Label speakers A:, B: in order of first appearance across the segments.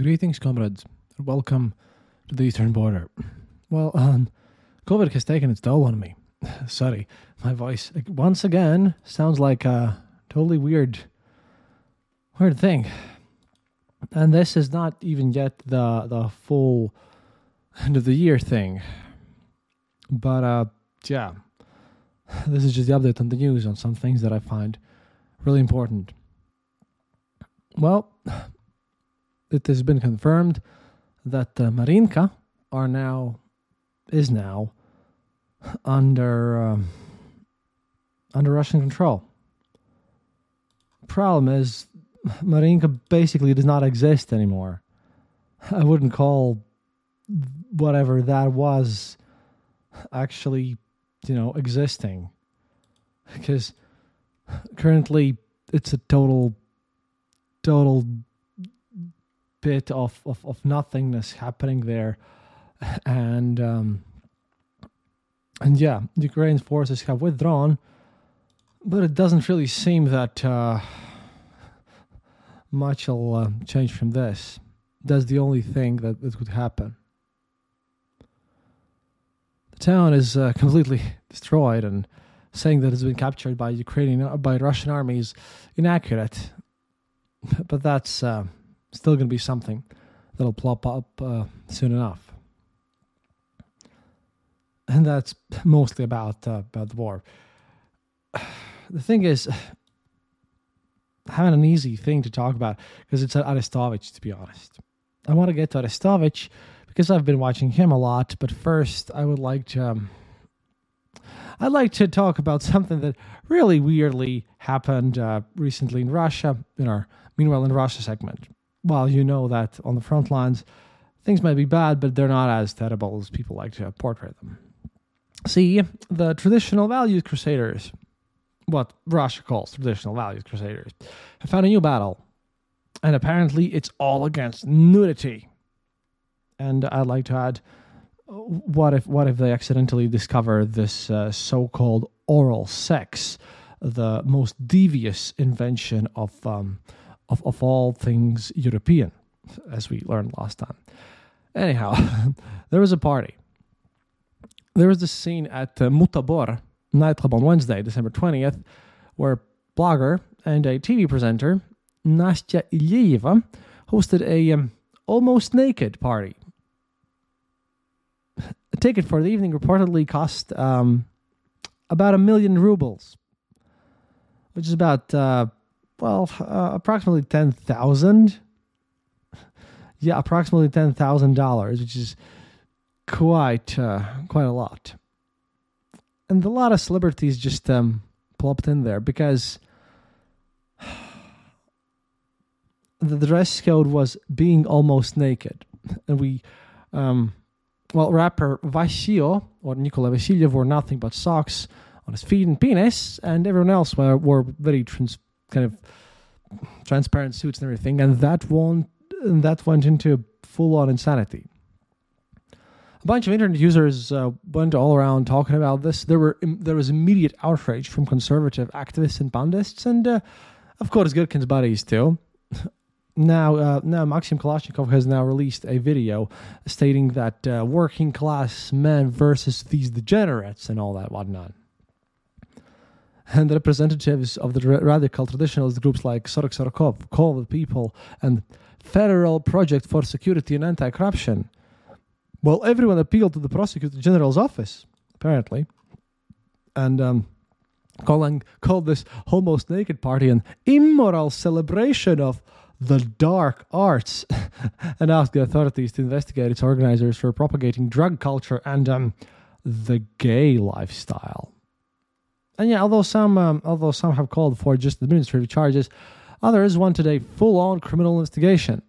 A: Greetings, comrades. Welcome to the eastern border. Well, um, COVID has taken its toll on me. Sorry, my voice once again sounds like a totally weird, weird thing. And this is not even yet the the full end of the year thing. But uh, yeah, this is just the update on the news on some things that I find really important. Well, it has been confirmed that uh, Marinka are now is now under um, under Russian control. Problem is, Marinka basically does not exist anymore. I wouldn't call whatever that was actually, you know, existing because currently it's a total, total bit of, of, of nothingness happening there. And, um, and yeah, Ukraine's forces have withdrawn, but it doesn't really seem that uh, much will uh, change from this. That's the only thing that, that could happen. The town is uh, completely destroyed, and saying that it's been captured by Ukrainian by Russian armies inaccurate. But that's uh, still going to be something that'll plop up uh, soon enough. And that's mostly about uh, about the war. The thing is, having an easy thing to talk about because it's Arestovich, to be honest. I want to get to Arestovich because I've been watching him a lot. But first, I would like to. Um, I'd like to talk about something that really weirdly happened uh, recently in Russia in our Meanwhile in Russia segment well, you know that on the front lines, things might be bad, but they're not as terrible as people like to portray them. See, the traditional values crusaders, what Russia calls traditional values crusaders, have found a new battle. And apparently, it's all against nudity. And I'd like to add, what if what if they accidentally discover this uh, so-called oral sex, the most devious invention of um, of, of all things European, as we learned last time. Anyhow, there was a party. There was this scene at uh, Mutabor nightclub on Wednesday, December 20th, where blogger and a TV presenter, Nastya Ivleeva, hosted a um, almost naked party. A ticket for the evening reportedly cost um, about a million rubles, which is about uh, well, uh, approximately 10,000. Yeah, approximately $10,000, which is quite uh, quite a lot. And a lot of celebrities just um, plopped in there because the dress code was being almost naked. And we, um, well, rapper Vacio or Nikola Vasilyev wore nothing but socks on his feet and penis, and everyone else wore, wore very trans- kind of transparent suits and everything, and that won't that went into full on insanity. A bunch of internet users uh, went all around talking about this. There were there was immediate outrage from conservative activists and pandists, and uh, of course Girkin's buddies too. Now, uh, now Maxim Kalashnikov has now released a video stating that uh, working class men versus these degenerates and all that whatnot and the representatives of the radical traditionalist groups like Sorok Sorokov, Call the People, and Federal Project for Security and Anti-Corruption. Well, everyone appealed to the Prosecutor General's office, apparently, and um, calling called this almost naked party an immoral celebration of the dark arts, and asked the authorities to investigate its organizers for propagating drug culture and um, the gay lifestyle. And yeah, although some um, although some have called for just administrative charges, others wanted a full-on criminal investigation.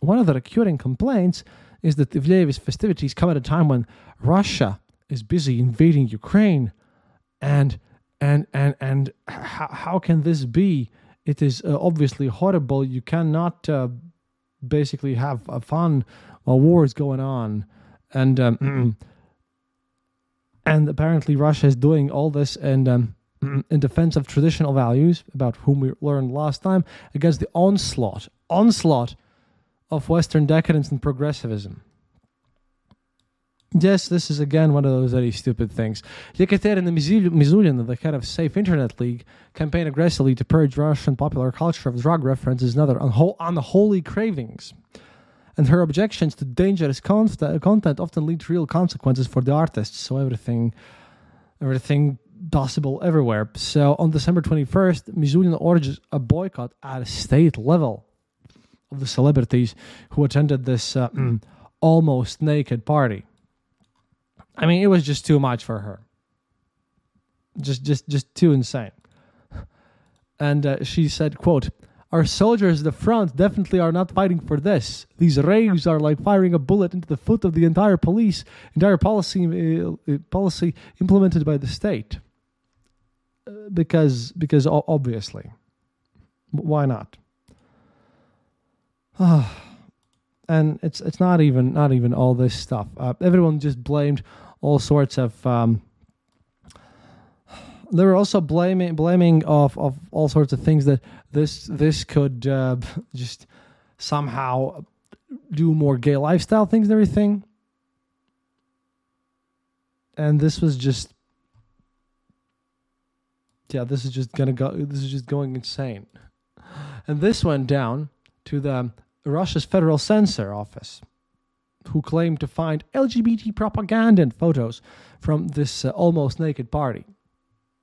A: One of the recurring complaints is that Ivleev's festivities come at a time when Russia is busy invading Ukraine, and and and and how, how can this be? It is uh, obviously horrible. You cannot uh, basically have a fun while war is going on, and um, And apparently, Russia is doing all this and um, in defense of traditional values, about whom we learned last time, against the onslaught, onslaught of Western decadence and progressivism. Yes, this is again one of those very stupid things. Yekaterina Mizulina, the head of Safe Internet League, campaigned aggressively to purge Russian popular culture of drug references and other unholy cravings. And her objections to dangerous content often lead to real consequences for the artists. So everything, everything possible everywhere. So on December 21st, Mizulina urges a boycott at a state level of the celebrities who attended this uh, almost naked party. I mean, it was just too much for her. Just, just, just too insane. And uh, she said, "quote Our soldiers at the front definitely are not fighting for this. These raves are like firing a bullet into the foot of the entire police, entire policy, uh, policy implemented by the state. Uh, because, because obviously, why not? and it's it's not even not even all this stuff. Uh, everyone just blamed all sorts of. Um, they were also blaming blaming of, of all sorts of things that this this could uh, just somehow do more gay lifestyle things and everything. And this was just yeah, this is just gonna go this is just going insane. And this went down to the Russia's Federal Censor Office who claimed to find LGBT propaganda and photos from this uh, almost naked party.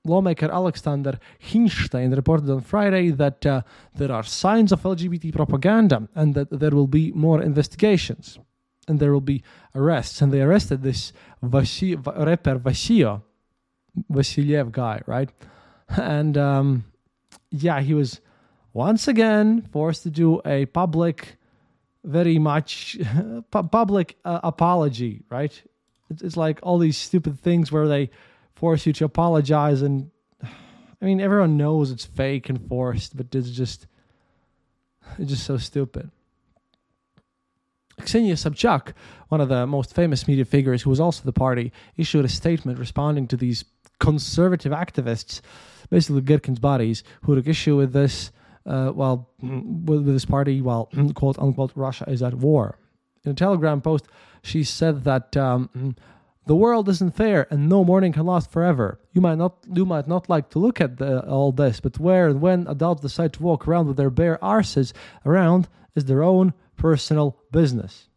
A: Lawmaker Alexander Khinshtein reported on Friday that uh, there are signs of LGBT propaganda and that there will be more investigations and there will be arrests. And they arrested this Vasi- rapper Vacio, Vasiliev guy, right? And um, yeah, he was once again forced to do a public very much public uh, apology, right? It's like all these stupid things where they force you to apologize, and I mean everyone knows it's fake and forced, but it's just it's just so stupid. Ksenia Sobchak, one of the most famous media figures who was also the party, issued a statement responding to these conservative activists, basically Girkin's bodies, who took issue with this uh, while with, with this party, while quote unquote Russia is at war. In a Telegram post, she said that um, the world isn't fair and no morning can last forever. You might not you might not like to look at the, all this, but where and when adults decide to walk around with their bare arses around is their own personal business,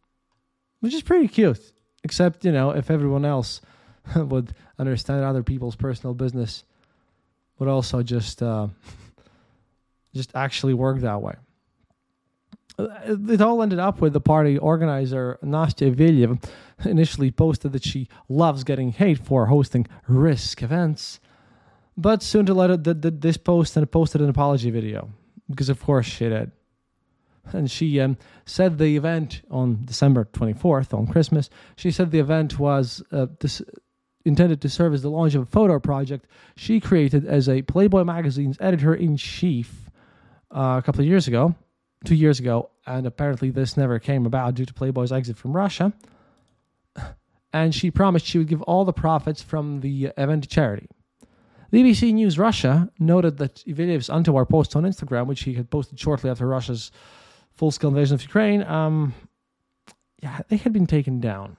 A: which is pretty cute. Except you know if everyone else would understand other people's personal business, would also just. Uh, just actually work that way. It all ended up with the party organizer Nastya Vilyev initially posted that she loves getting hate for hosting risk events, but soon to let it did this post and posted an apology video because of course she did. And she um, said the event on December 24th, on Christmas, she said the event was uh, intended to serve as the launch of a photo project she created as a Playboy magazine's editor in chief uh, a couple of years ago, two years ago, and apparently this never came about due to Playboy's exit from Russia. And she promised she would give all the profits from the event to charity. BBC News Russia noted that Ivelyev's anti-war posts on Instagram, which he had posted shortly after Russia's full-scale invasion of Ukraine, um, yeah, they had been taken down.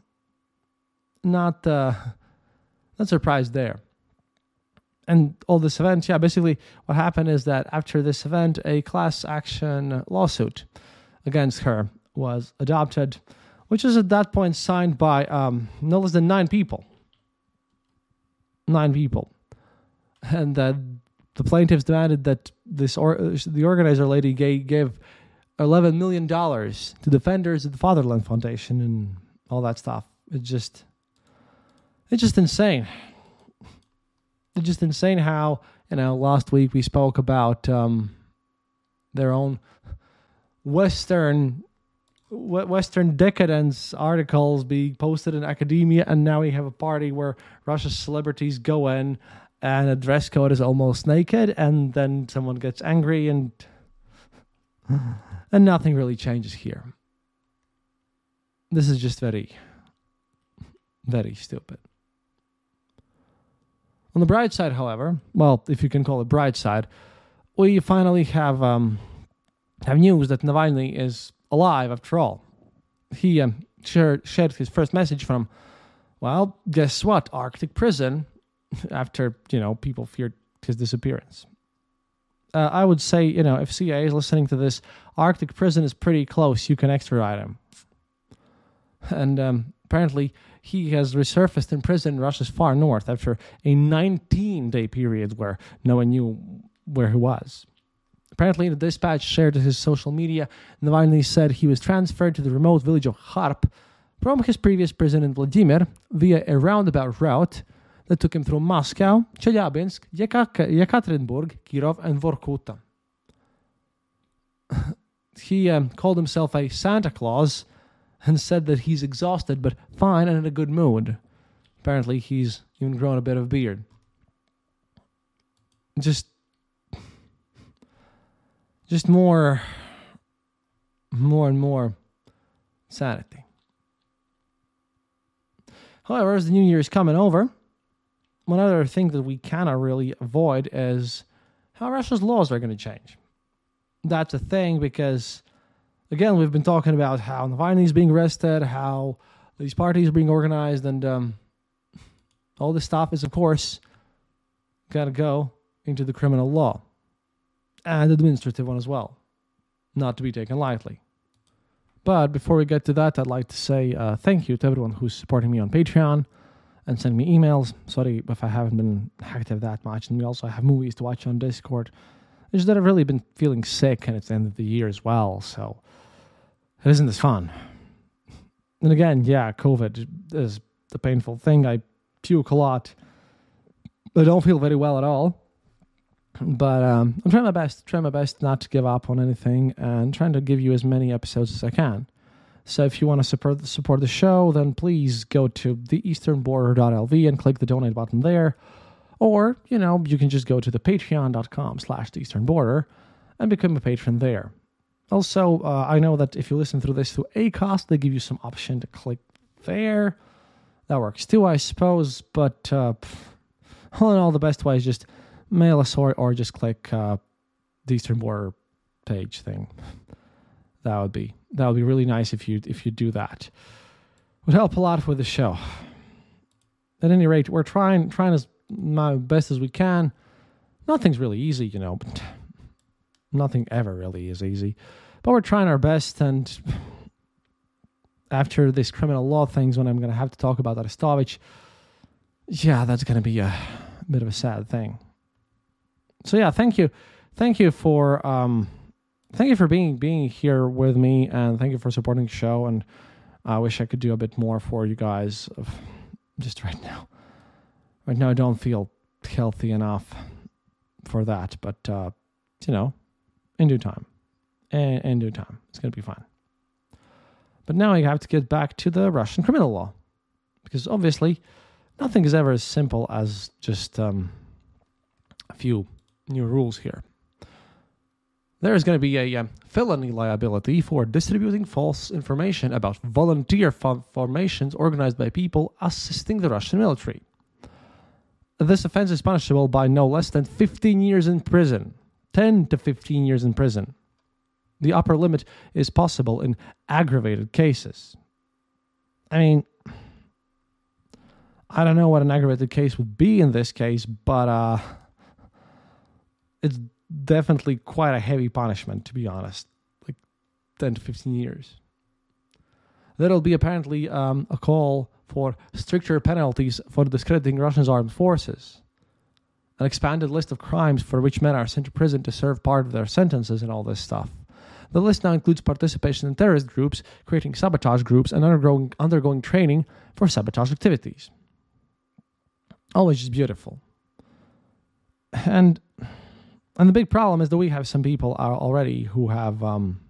A: Not, uh, not surprised there and all this event, yeah, basically what happened is that after this event, a class action lawsuit against her was adopted, which was at that point signed by um, no less than nine people. Nine people, and that the plaintiffs demanded that this or the organizer lady gave, gave eleven million dollars to defenders of the Fatherland Foundation and all that stuff. It's just, it's just insane just insane how you know last week we spoke about um, their own Western Western decadence articles being posted in academia, and now we have a party where Russia's celebrities go in, and a dress code is almost naked, and then someone gets angry, and and nothing really changes here. This is just very, very stupid. On the bright side, however, well, if you can call it bright side, we finally have um, have news that Navalny is alive after all. He um, shared, shared his first message from, well, guess what? Arctic prison, after, you know, people feared his disappearance. Uh, I would say, you know, if CIA is listening to this, Arctic prison is pretty close. You can extradite him. And um, apparently, he has resurfaced in prison in Russia's far north after a 19 day period where no one knew where he was. Apparently, the dispatch shared to his social media, Navalny said he was transferred to the remote village of Kharp from his previous prison in Vladimir via a roundabout route that took him through Moscow, Chelyabinsk, Yekaterinburg, Kirov, and Vorkuta. he um, called himself a Santa Claus and said that he's exhausted but fine and in a good mood. Apparently, he's even grown a bit of beard. Just, just more, more and more sanity. However, as the new year is coming over, one other thing that we cannot really avoid is how Russia's laws are going to change. That's a thing because again, we've been talking about how Navalny is being arrested, how these parties are being organized, and um, all this stuff is, of course, got to go into the criminal law and administrative one as well, not to be taken lightly. But before we get to that, I'd like to say uh, thank you to everyone who's supporting me on Patreon and sending me emails. Sorry if I haven't been active that much. And we also have movies to watch on Discord. It's just that I've really been feeling sick and it's the end of the year as well. So isn't this fun? And again, yeah, COVID is the painful thing. I puke a lot. I don't feel very well at all. But um, I'm trying my best, trying my best not to give up on anything and trying to give you as many episodes as I can. So if you want to support support the show, then please go to theeasternborder.lv and click the donate button there. Or, you know, you can just go to the patreon.com slash the eastern border and become a patron there. Also, uh, I know that if you listen through this through Acast, they give you some option to click there. That works too, I suppose. But uh, all in all, the best way is just mail us or, or just click uh, the Eastern Border page thing. That would be that would be really nice if you if you do that. Would help a lot with the show. At any rate, we're trying trying as my best as we can. Nothing's really easy, you know, but nothing ever really is easy. But we're trying our best, and after this criminal law things, when I'm going to have to talk about Arestovich, yeah, that's going to be a bit of a sad thing. So yeah, thank you, thank you for um, thank you for being being here with me, and thank you for supporting the show. And I wish I could do a bit more for you guys. Just right now, right now I don't feel healthy enough for that, but uh, you know, in due time in, in due time. It's going to be fine. But now we have to get back to the Russian criminal law. Because obviously, nothing is ever as simple as just um, a few new rules here. There is going to be a um, felony liability for distributing false information about volunteer formations organized by people assisting the Russian military. This offense is punishable by no less than 15 years in prison, 10 to 15 years in prison. The upper limit is possible in aggravated cases. I mean, I don't know what an aggravated case would be in this case, but uh, it's definitely quite a heavy punishment, to be honest. Like 10 to 15 years. There'll be apparently um, a call for stricter penalties for discrediting Russia's armed forces. An expanded list of crimes for which men are sent to prison to serve part of their sentences and all this stuff. The list now includes participation in terrorist groups, creating sabotage groups, and undergoing, undergoing training for sabotage activities. Always just beautiful. And and the big problem is that we have some people already who have um,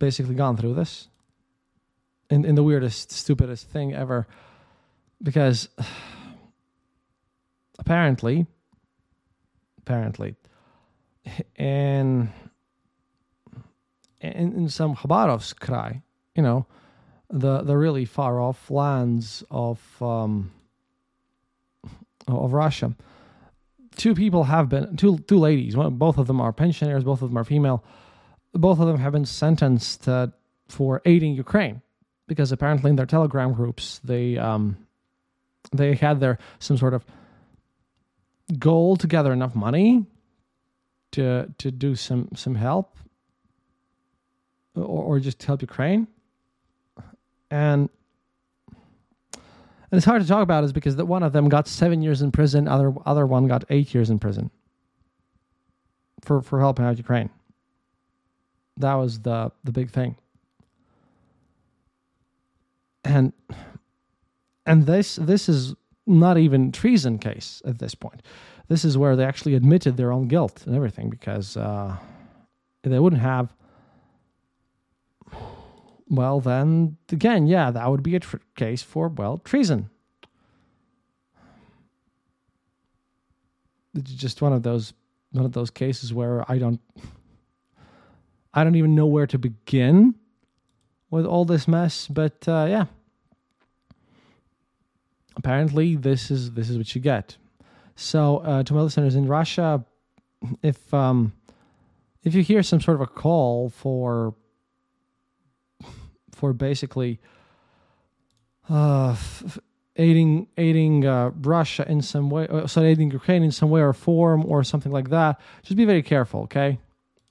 A: basically gone through this in in the weirdest, stupidest thing ever, because apparently, apparently, in in, some Khabarovsk Krai, you know, the the really far off lands of um, of Russia. Two people have been two two ladies. One, both of them are pensioners. Both of them are female. both of them have been sentenced uh, for aiding Ukraine because apparently in their Telegram groups they um, they had their some sort of goal to gather enough money to to do some some help or, or just help Ukraine and and it's hard to talk about is because that one of them got seven years in prison, other other one got eight years in prison for for helping out Ukraine. That was the the big thing. And and this this is not even treason case at this point. This is where they actually admitted their own guilt and everything because uh, they wouldn't have. Well, then again, yeah, that would be a tr- case for well treason. It's just one of those one of those cases where I don't I don't even know where to begin with all this mess, but uh, yeah. Apparently, this is this is what you get. So, uh, to my listeners in Russia, if um, if you hear some sort of a call for for basically uh, f- aiding aiding uh, Russia in some way, uh, sorry, aiding Ukraine in some way or form or something like that, just be very careful, okay?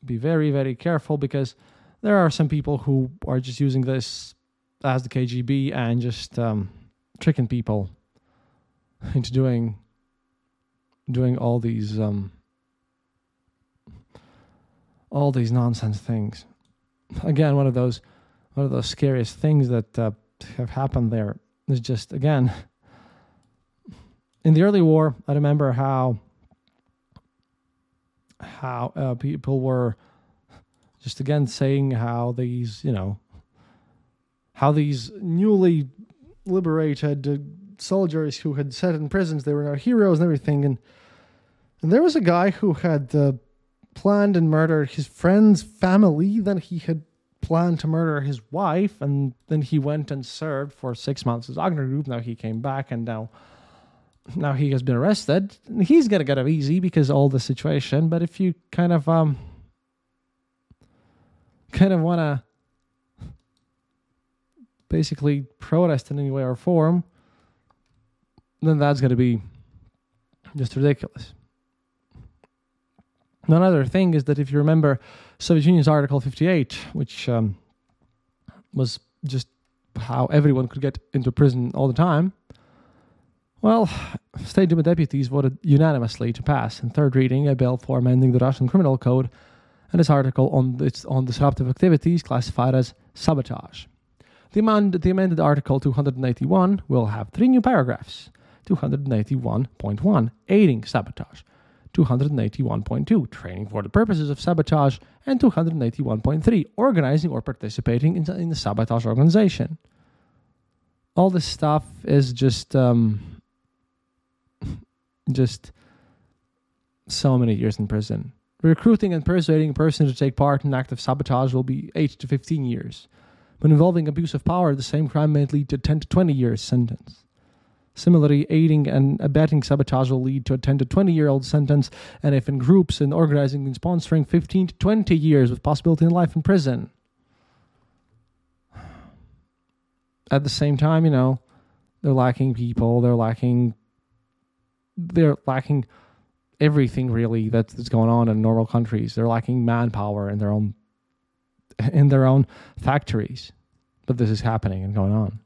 A: Be very very careful because there are some people who are just using this as the KGB and just um, tricking people into doing doing all these um, all these nonsense things. Again, one of those one of those scariest things that uh, have happened there is just again in the early war. I remember how how uh, people were just again saying how these you know how these newly liberated uh, soldiers who had sat in prisons they were now heroes and everything and and there was a guy who had uh, planned and murdered his friend's family then he had planned to murder his wife and then he went and served for six months as Wagner Group now he came back and now now he has been arrested. He's gonna get off easy because all the situation but if you kind of um kind of want to basically protest in any way or form, then that's going to be just ridiculous. Another thing is that if you remember Soviet Union's Article 58, which um, was just how everyone could get into prison all the time, well, State Duma deputies voted unanimously to pass in third reading a bill for amending the Russian Criminal Code and this article on its on disruptive activities classified as sabotage. The, the amended Article 281 will have three new paragraphs 281.1 aiding sabotage, 281.2 training for the purposes of sabotage, and 281.3 organizing or participating in, in the sabotage organization. All this stuff is just um, just so many years in prison. Recruiting and persuading a person to take part in active sabotage will be 8 to 15 years. When involving abuse of power, the same crime may lead to 10 to 20 years sentence. Similarly, aiding and abetting sabotage will lead to a 10 to 20 year old sentence, and if in groups and organizing and sponsoring, 15 to 20 years with possibility in life in prison. At the same time, you know, they're lacking people, they're lacking they're lacking everything really that's, that's going on in normal countries. They're lacking manpower in their own in their own factories. But this is happening and going on.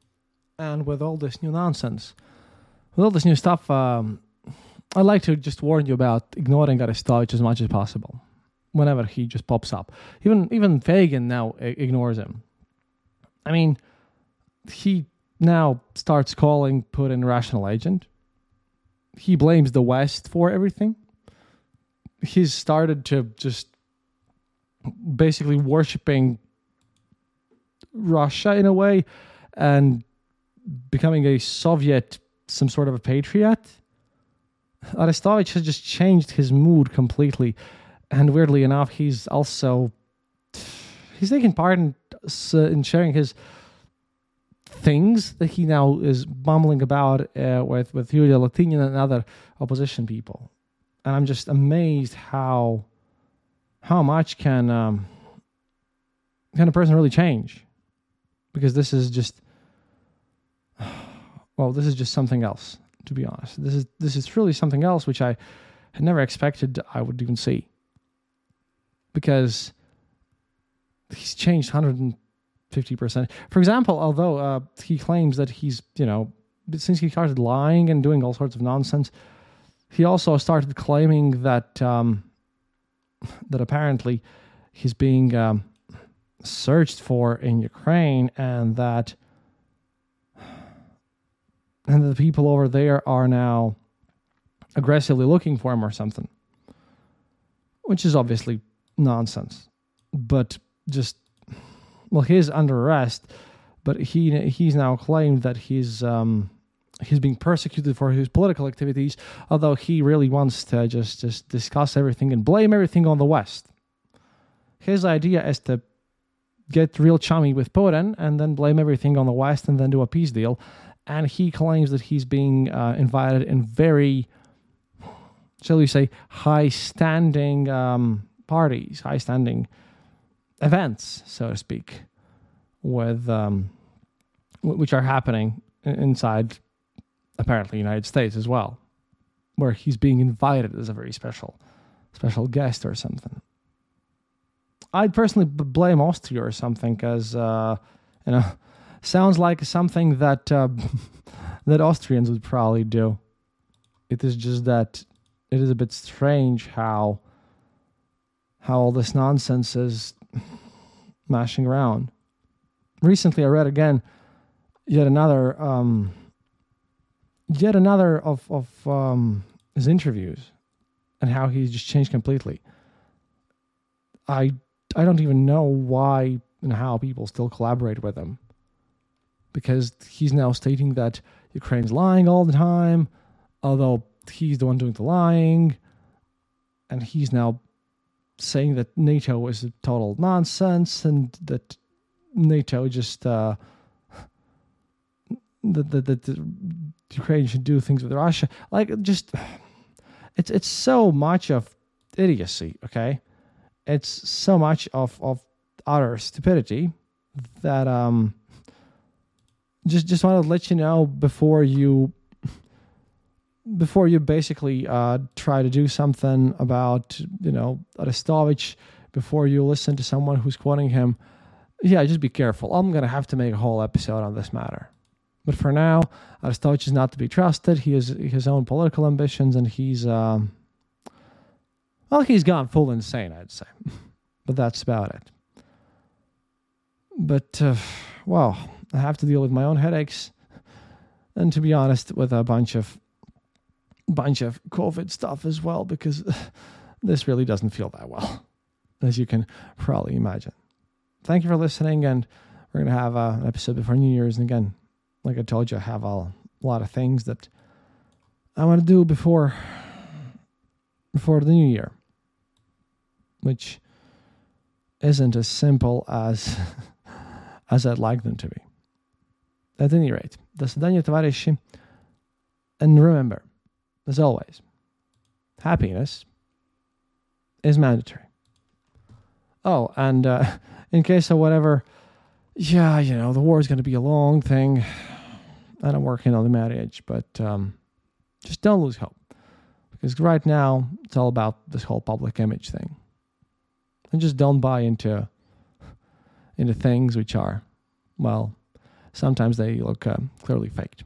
A: And with all this new nonsense, with all this new stuff, um, I'd like to just warn you about ignoring Arestovich as much as possible. Whenever he just pops up, even even Feygin now ignores him. I mean, he now starts calling Putin rational agent. He blames the West for everything. He's started to just basically worshiping Russia in a way and becoming a Soviet, some sort of a patriot. Arestovich has just changed his mood completely. And weirdly enough, he's also he's taking part in, in sharing his things that he now is bumbling about uh, with with Yulia Latynina and other opposition people, and I'm just amazed how how much can um, can a person really change? Because this is just, well, this is just something else. To be honest, this is this is truly something else which I had never expected I would even see. Because he's changed 150 percent. For example, although uh, he claims that he's you know since he started lying and doing all sorts of nonsense, he also started claiming that um, that apparently he's being um, searched for in Ukraine and that and the people over there are now aggressively looking for him or something which is obviously nonsense. But just well he's under arrest but he he's now claimed that he's um, he's being persecuted for his political activities although he really wants to just just discuss everything and blame everything on the west his idea is to get real chummy with Putin and then blame everything on the West and then do a peace deal. And he claims that he's being uh, invited in very, shall we say, high standing um, parties, high standing events, so to speak, with um, which are happening inside apparently United States as well, where he's being invited as a very special special guest or something. I'd personally blame Austria or something, because uh, you know, sounds like something that uh, that Austrians would probably do. It is just that it is a bit strange how how all this nonsense is mashing around. Recently, I read again yet another um, yet another of of um, his interviews and how he's just changed completely. I I don't even know why and how people still collaborate with him. Because he's now stating that Ukraine's lying all the time, although he's the one doing the lying. And he's now saying that NATO is a total nonsense and that NATO just uh, that, that Ukraine should do things with Russia. Like just it's it's so much of idiocy, okay? it's so much of of utter stupidity that um just just want to let you know before you before you basically uh, try to do something about you know Arestovich before you listen to someone who's quoting him yeah just be careful i'm gonna have to make a whole episode on this matter but for now Arestovich is not to be trusted he has his own political ambitions and he's um, well, he's gone full insane, I'd say. but that's about it. But, uh, well, I have to deal with my own headaches. And to be honest, with a bunch of bunch of COVID stuff as well, because this really doesn't feel that well, as you can probably imagine. Thank you for listening, and we're gonna have uh, an episode before New Year's. And again, like I told you, I have a lot of things that I want to do before before the new year, which isn't as simple as as I'd like them to be. At any rate, do svidania tovarishі, and remember, as always, happiness is mandatory. Oh, and uh, in case of whatever, yeah, you know, the war is going to be a long thing and I'm working on the marriage, but um, just don't lose hope. Because right now, it's all about this whole public image thing. And just don't buy into into things which are well sometimes they look uh, clearly faked.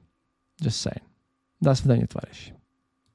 A: Just saying. That's thing, twarzysz